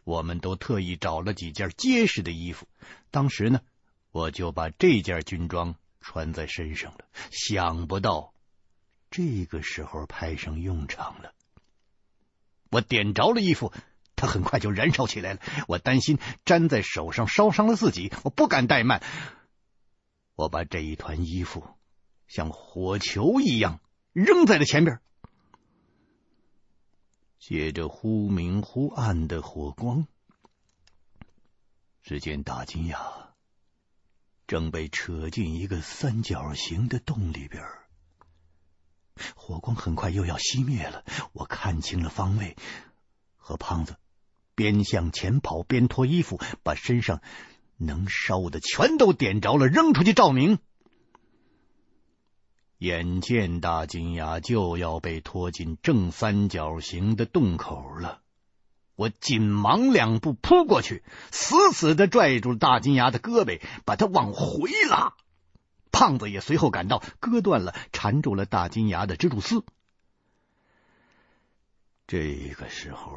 我们都特意找了几件结实的衣服。当时呢，我就把这件军装穿在身上了。想不到这个时候派上用场了，我点着了衣服。它很快就燃烧起来了，我担心粘在手上烧伤了自己，我不敢怠慢。我把这一团衣服像火球一样扔在了前边，借着忽明忽暗的火光，只见大金牙正被扯进一个三角形的洞里边，火光很快又要熄灭了。我看清了方位，和胖子。边向前跑边脱衣服，把身上能烧的全都点着了，扔出去照明。眼见大金牙就要被拖进正三角形的洞口了，我紧忙两步扑过去，死死的拽住大金牙的胳膊，把他往回拉。胖子也随后赶到，割断了缠住了大金牙的蜘蛛丝。这个时候。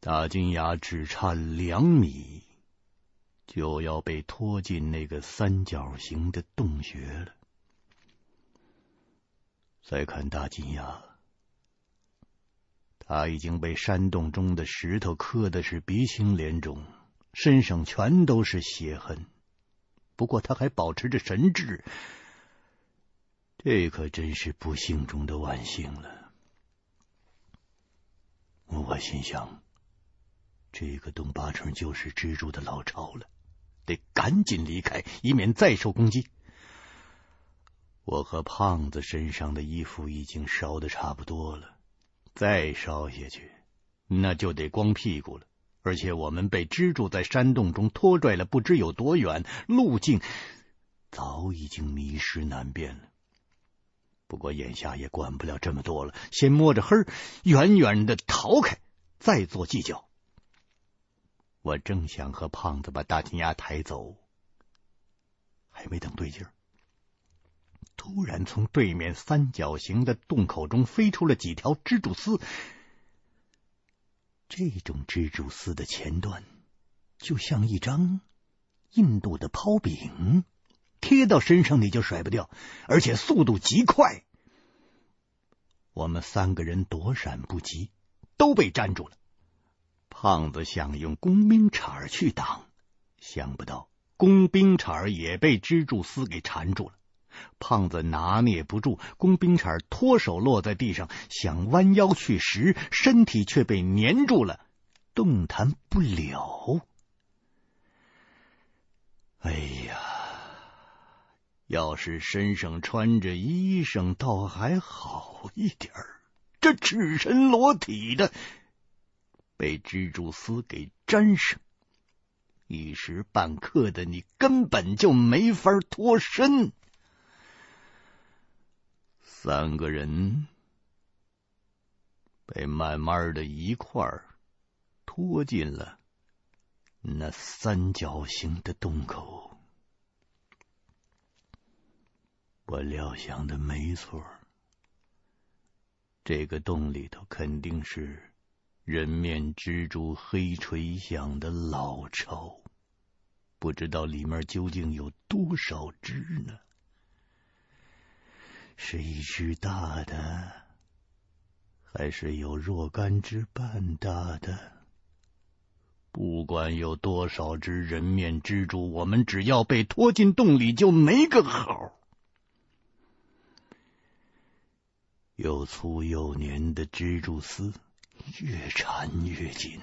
大金牙只差两米，就要被拖进那个三角形的洞穴了。再看大金牙，他已经被山洞中的石头磕的是鼻青脸肿，身上全都是血痕。不过他还保持着神智，这可真是不幸中的万幸了。我心想。这个洞八成就是蜘蛛的老巢了，得赶紧离开，以免再受攻击。我和胖子身上的衣服已经烧的差不多了，再烧下去，那就得光屁股了。而且我们被蜘蛛在山洞中拖拽了不知有多远，路径早已经迷失难辨了。不过眼下也管不了这么多了，先摸着黑，远远的逃开，再做计较。我正想和胖子把大金牙抬走，还没等对劲儿，突然从对面三角形的洞口中飞出了几条蜘蛛丝。这种蜘蛛丝的前端就像一张印度的抛饼，贴到身上你就甩不掉，而且速度极快。我们三个人躲闪不及，都被粘住了。胖子想用工兵铲去挡，想不到工兵铲也被蜘蛛丝给缠住了。胖子拿捏不住，工兵铲脱手落在地上，想弯腰去拾，身体却被粘住了，动弹不了。哎呀，要是身上穿着衣裳，倒还好一点，这赤身裸体的。被蜘蛛丝给粘上，一时半刻的你根本就没法脱身。三个人被慢慢的一块拖进了那三角形的洞口。我料想的没错，这个洞里头肯定是人面蜘蛛黑垂响的老巢，不知道里面究竟有多少只呢？是一只大的，还是有若干只半大的？不管有多少只人面蜘蛛，我们只要被拖进洞里就没个好。又粗又粘的蜘蛛丝越缠越紧，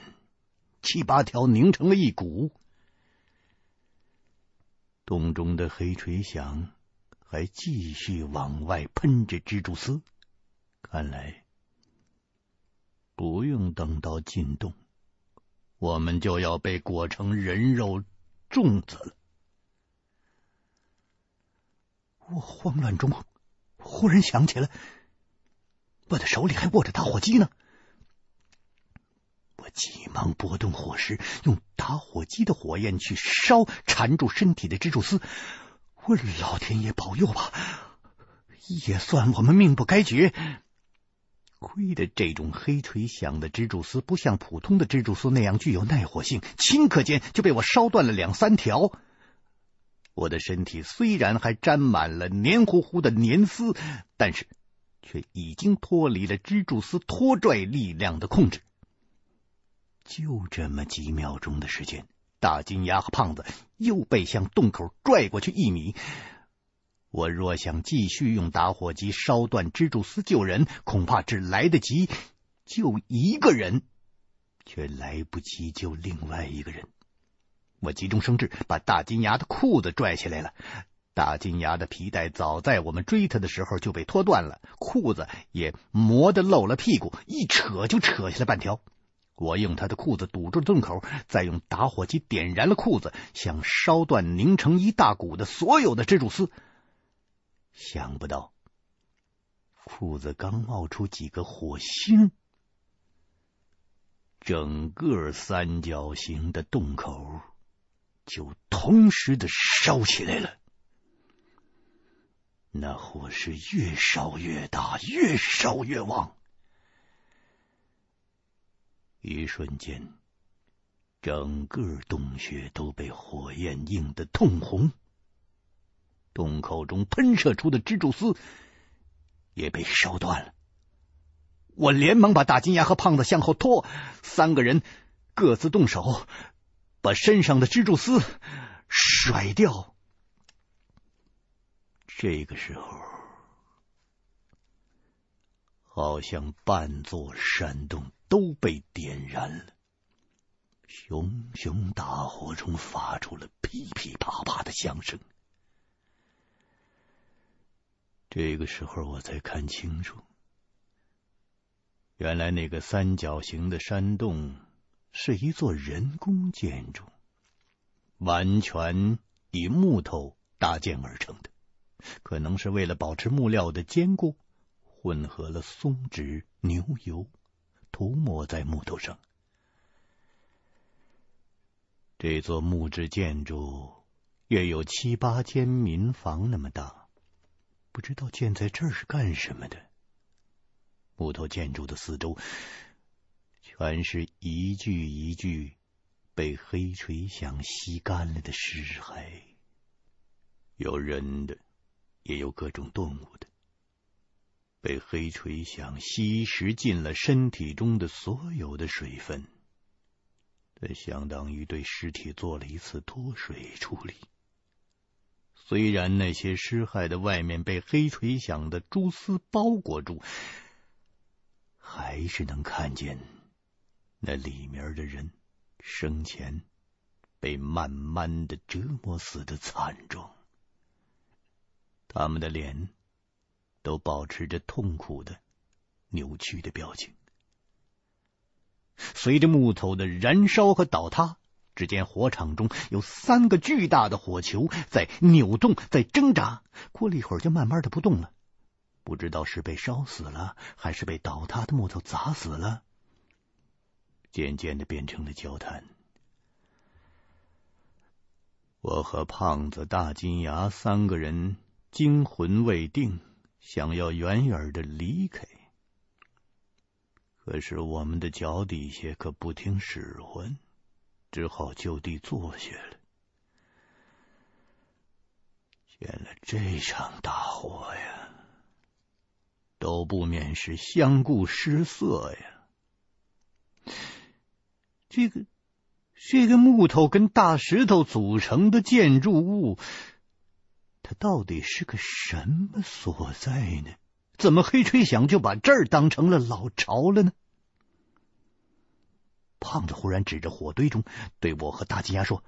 七八条拧成了一股。洞中的黑垂响还继续往外喷着蜘蛛丝，看来不用等到进洞，我们就要被裹成人肉粽子了。我慌乱中忽然想起来。我的手里还握着打火机呢，我急忙拨动火石，用打火机的火焰去烧缠住身体的蜘蛛丝。我老天爷保佑吧，也算我们命不该绝。亏得这种黑垂响的蜘蛛丝不像普通的蜘蛛丝那样具有耐火性，顷刻间就被我烧断了两三条。我的身体虽然还沾满了黏糊糊的粘丝，但是。却已经脱离了蜘蛛丝拖拽力量的控制。就这么几秒钟的时间，大金牙和胖子又被向洞口拽过去一米。我若想继续用打火机烧断蜘蛛丝救人，恐怕只来得及救一个人，却来不及救另外一个人。我急中生智，把大金牙的裤子拽起来了。大金牙的皮带早在我们追他的时候就被拖断了，裤子也磨得露了屁股，一扯就扯下来半条。我用他的裤子堵住了洞口，再用打火机点燃了裤子，想烧断拧成一大股的所有的蜘蛛丝。想不到，裤子刚冒出几个火星，整个三角形的洞口就同时的烧起来了。那火是越烧越大，越烧越旺。一瞬间，整个洞穴都被火焰映得通红，洞口中喷射出的蜘蛛丝也被烧断了。我连忙把大金牙和胖子向后拖，三个人各自动手，把身上的蜘蛛丝甩掉。这个时候，好像半座山洞都被点燃了，熊熊大火中发出了噼噼啪啪的响声。这个时候，我才看清楚，原来那个三角形的山洞是一座人工建筑，完全以木头搭建而成的。可能是为了保持木料的坚固，混合了松脂、牛油，涂抹在木头上。这座木质建筑约有七八间民房那么大，不知道建在这儿是干什么的。木头建筑的四周，全是一具一具被黑锤响吸干了的尸骸，有人的。也有各种动物的，被黑锤响吸食进了身体中的所有的水分，这相当于对尸体做了一次脱水处理。虽然那些尸骸的外面被黑锤响的蛛丝包裹住，还是能看见那里面的人生前被慢慢的折磨死的惨状。他们的脸都保持着痛苦的、扭曲的表情。随着木头的燃烧和倒塌，只见火场中有三个巨大的火球在扭动、在挣扎。过了一会儿，就慢慢的不动了。不知道是被烧死了，还是被倒塌的木头砸死了。渐渐的变成了交谈。我和胖子、大金牙三个人惊魂未定，想要远远的离开，可是我们的脚底下可不听使唤，只好就地坐下了。见了这场大火呀，都不免是相顾失色呀。这个，这个木头跟大石头组成的建筑物，它到底是个什么所在呢？怎么黑吹响就把这儿当成了老巢了呢？胖子忽然指着火堆中，对我和大金牙说：“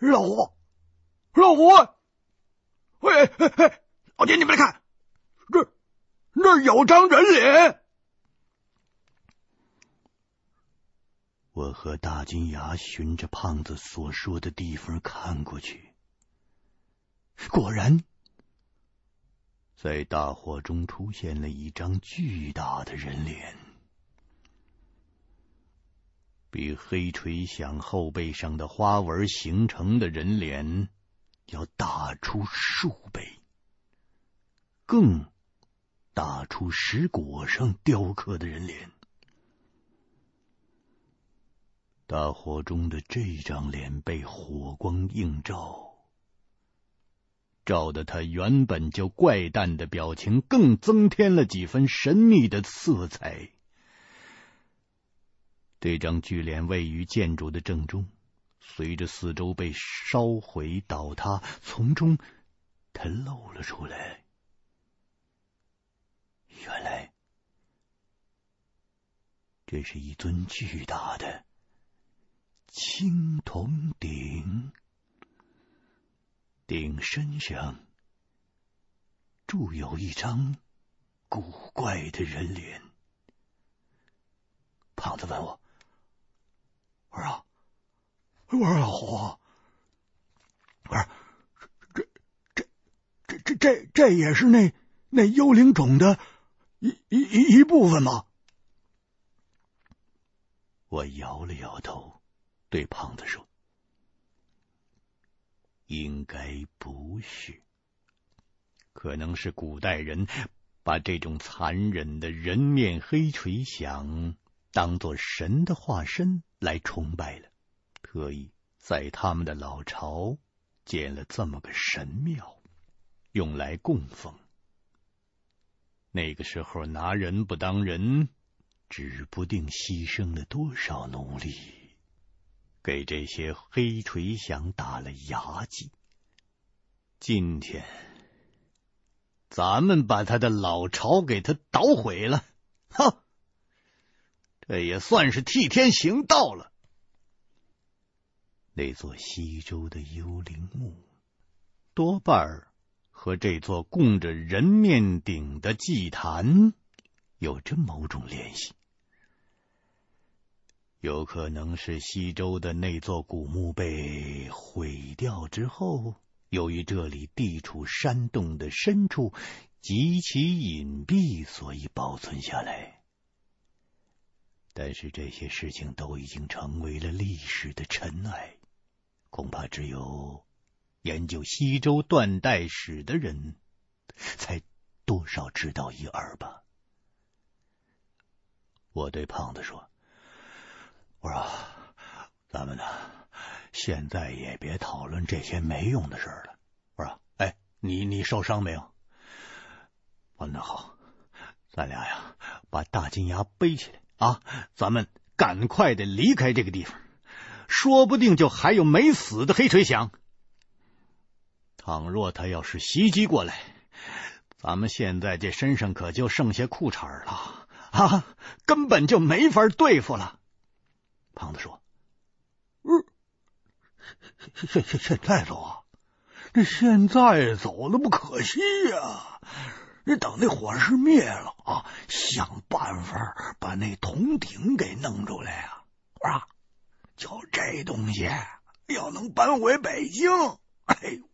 老胡，老胡！”喂，嘿嘿，老金，你们来看，这那有张人脸。我和大金牙循着胖子所说的地方看过去，果然，在大火中出现了一张巨大的人脸，比黑锤响后背上的花纹形成的人脸。要大出数倍，更大出石椁上雕刻的人脸。大火中的这张脸被火光映照，照得他原本就怪诞的表情更增添了几分神秘的色彩。这张巨脸位于建筑的正中。随着四周被烧毁倒塌，从中他露了出来。原来，这是一尊巨大的青铜鼎，鼎身上铸有一张古怪的人脸。胖子问我：“我说。”我说老胡，我说这这这这这这也是那那幽灵种的一一一部分吗？我摇了摇头，对胖子说：“应该不是，可能是古代人把这种残忍的人面黑锤响当做神的化身来崇拜了。”特意在他们的老巢建了这么个神庙，用来供奉。那个时候拿人不当人，指不定牺牲了多少奴隶，给这些黑锤响打了牙祭。今天咱们把他的老巢给他捣毁了，哈，这也算是替天行道了。那座西周的幽灵墓，多半和这座供着人面鼎的祭坛有着某种联系。有可能是西周的那座古墓被毁掉之后，由于这里地处山洞的深处，极其隐蔽，所以保存下来。但是这些事情都已经成为了历史的尘埃。恐怕只有研究西周断代史的人才多少知道一二吧。我对胖子说：“我说，咱们呢，现在也别讨论这些没用的事了。我说，哎，你你受伤没有？哦，那好，咱俩呀，把大金牙背起来啊，咱们赶快的离开这个地方。”说不定就还有没死的黑锤响。倘若他要是袭击过来，咱们现在这身上可就剩下裤衩了啊，根本就没法对付了。胖子说：“嗯，现现现在走啊？那现在走那不可惜呀！你等那火势灭了啊，想办法把那铜鼎给弄出来啊！啊！”就这东西要能搬回北京，哎呦，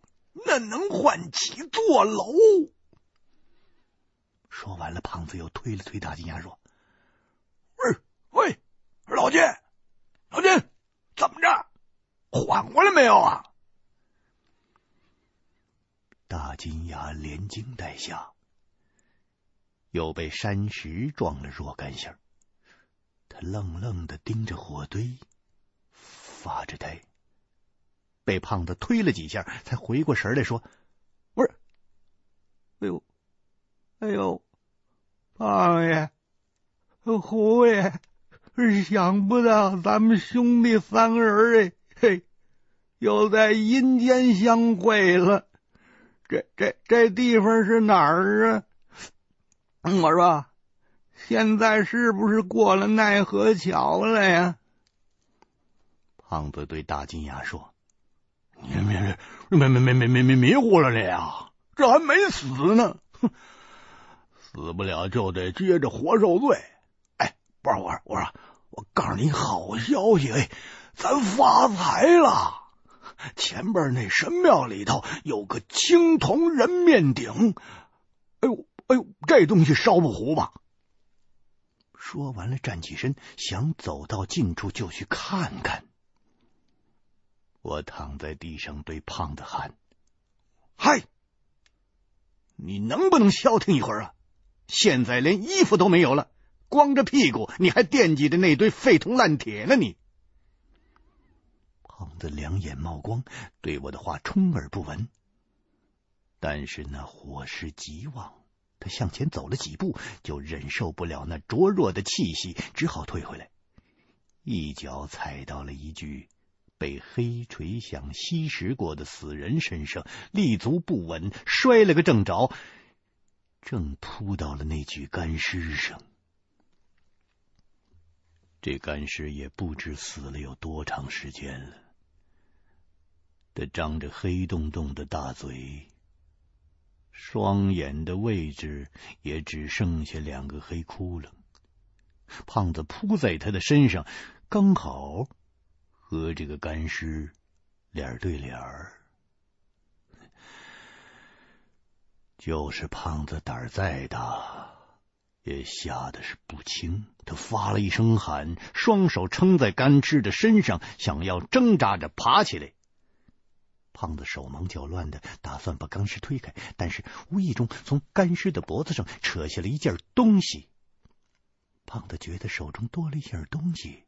那能换几座楼？说完了，胖子又推了推大金牙，说：“喂喂，老金，老金，怎么着？缓过来没有啊？”大金牙连惊带吓，又被山石撞了若干下。他愣愣的盯着火堆，发着呆。被胖子推了几下，才回过神来说：“不是，哎呦，哎呦，胖爷，胡爷，想不到咱们兄弟三个人哎，嘿，又在阴间相会了。这这这地方是哪儿啊？我说，现在是不是过了奈何桥了呀？”胖子对大金牙说。你没没没没没没没迷糊了你啊！这还没死呢，哼，死不了就得接着活受罪。不是我，我说，我告诉你好消息，哎，咱发财了！前边那神庙里头有个青铜人面鼎，哎呦哎呦，这东西烧不糊吧？说完了，站起身，想走到近处就去看看。我躺在地上，对胖子喊：“嗨，你能不能消停一会儿啊？现在连衣服都没有了，光着屁股，你还惦记着那堆废铜烂铁呢？你！”胖子两眼冒光，对我的话充耳不闻。但是那火势极旺，他向前走了几步，就忍受不了那灼热的气息，只好退回来，一脚踩到了一具。被黑锤响吸食过的死人身上，立足不稳，摔了个正着，正扑到了那具干尸上。这干尸也不知死了有多长时间了。他张着黑洞洞的大嘴，双眼的位置也只剩下两个黑窟窿。胖子扑在他的身上，刚好。和这个干尸脸对脸，就是胖子胆儿再大，也吓得是不轻。他发了一声喊，双手撑在干尸的身上，想要挣扎着爬起来。胖子手忙脚乱的打算把干尸推开，但是无意中从干尸的脖子上扯下了一件东西。胖子觉得手中多了一样东西。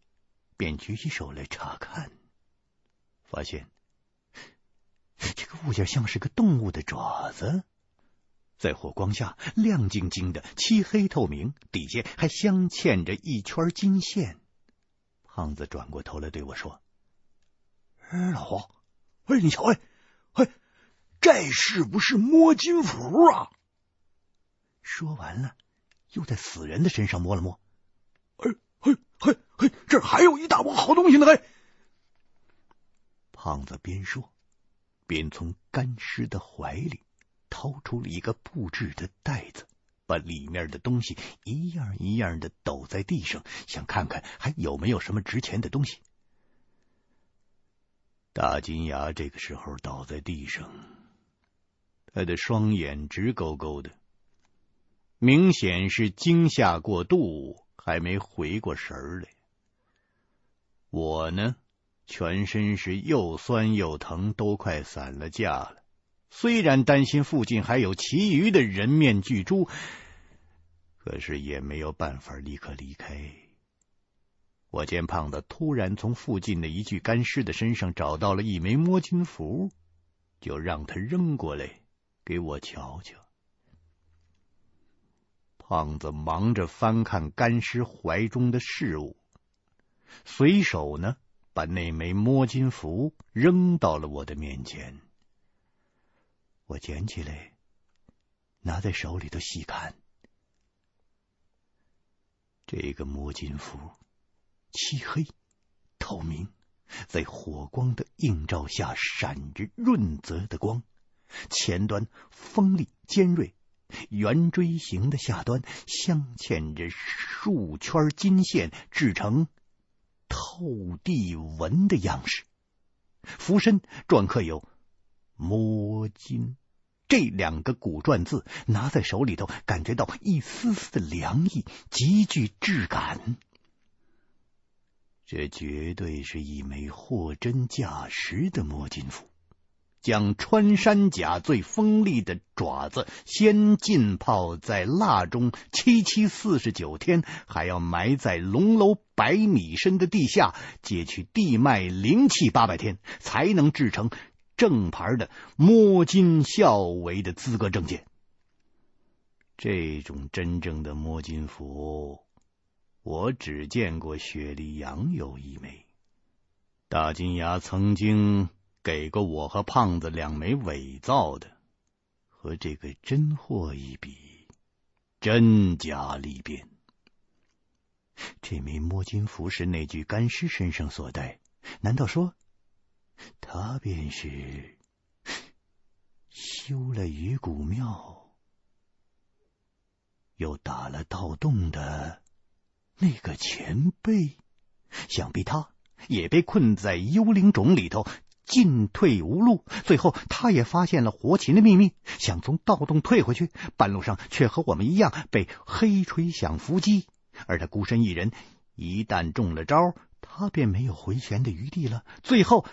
便举起手来查看，发现这个物件像是个动物的爪子，在火光下亮晶晶的、漆黑透明，底下还镶嵌着一圈金线。胖子转过头来对我说：“，老黄，哎，你瞧，哎，嘿，这是不是摸金符啊？”说完了，又在死人的身上摸了摸。哎嘿，嘿，嘿，这还有一大包好东西呢！嘿，胖子边说边从干尸的怀里掏出了一个布制的袋子，把里面的东西一样一样的抖在地上，想看看还有没有什么值钱的东西。大金牙这个时候倒在地上，他的双眼直勾勾的，明显是惊吓过度。还没回过神来，我呢，全身是又酸又疼，都快散了架了。虽然担心附近还有其余的人面巨猪，可是也没有办法立刻离开。我见胖子突然从附近的一具干尸的身上找到了一枚摸金符，就让他扔过来给我瞧瞧。胖子忙着翻看干尸怀中的事物，随手呢把那枚摸金符扔到了我的面前。我捡起来，拿在手里头细看。这个摸金符漆黑透明，在火光的映照下闪着润泽的光，前端锋利尖锐。圆锥形的下端镶嵌着数圈金线，制成透地纹的样式。符身篆刻有“摸金”这两个古篆字拿在手里头，感觉到一丝丝的凉意，极具质感。这绝对是一枚货真价实的摸金符。将穿山甲最锋利的爪子先浸泡在蜡中七七四十九天，还要埋在龙楼百米深的地下，截取地脉灵气八百天，才能制成正牌的摸金校尉的资格证件。这种真正的摸金符，我只见过雪莉杨有一枚，大金牙曾经。给过我和胖子两枚伪造的，和这个真货一比，真假立辨。这枚摸金符是那具干尸身上所带，难道说他便是修了鱼骨庙，又打了盗洞的那个前辈？想必他也被困在幽灵冢里头。进退无路，最后他也发现了活禽的秘密，想从盗洞退回去，半路上却和我们一样被黑锤响伏击。而他孤身一人，一旦中了招，他便没有回旋的余地了。最后，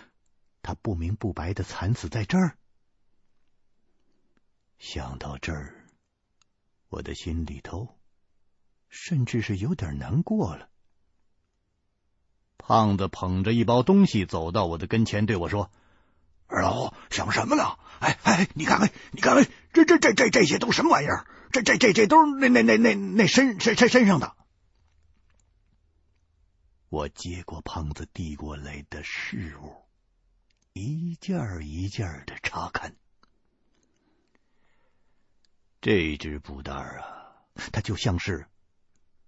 他不明不白的惨死在这儿。想到这儿，我的心里头甚至是有点难过了。胖子捧着一包东西走到我的跟前，对我说：“二老想什么呢？哎哎，你看看，你看看，这这这这这些都什么玩意儿？这这这这都是那那那那那身身身身上的。”我接过胖子递过来的事物，一件一件的查看。这只布袋啊，它就像是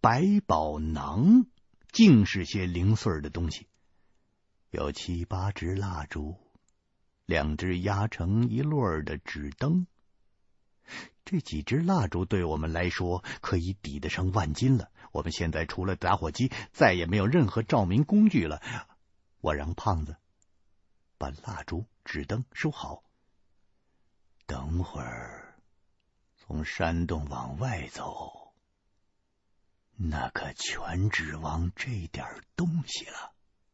百宝囊。尽是些零碎的东西，有七八支蜡烛，两支压成一摞的纸灯。这几支蜡烛对我们来说可以抵得上万金了。我们现在除了打火机，再也没有任何照明工具了。我让胖子把蜡烛、纸灯收好，等会儿从山洞往外走。那可全指望这点东西了。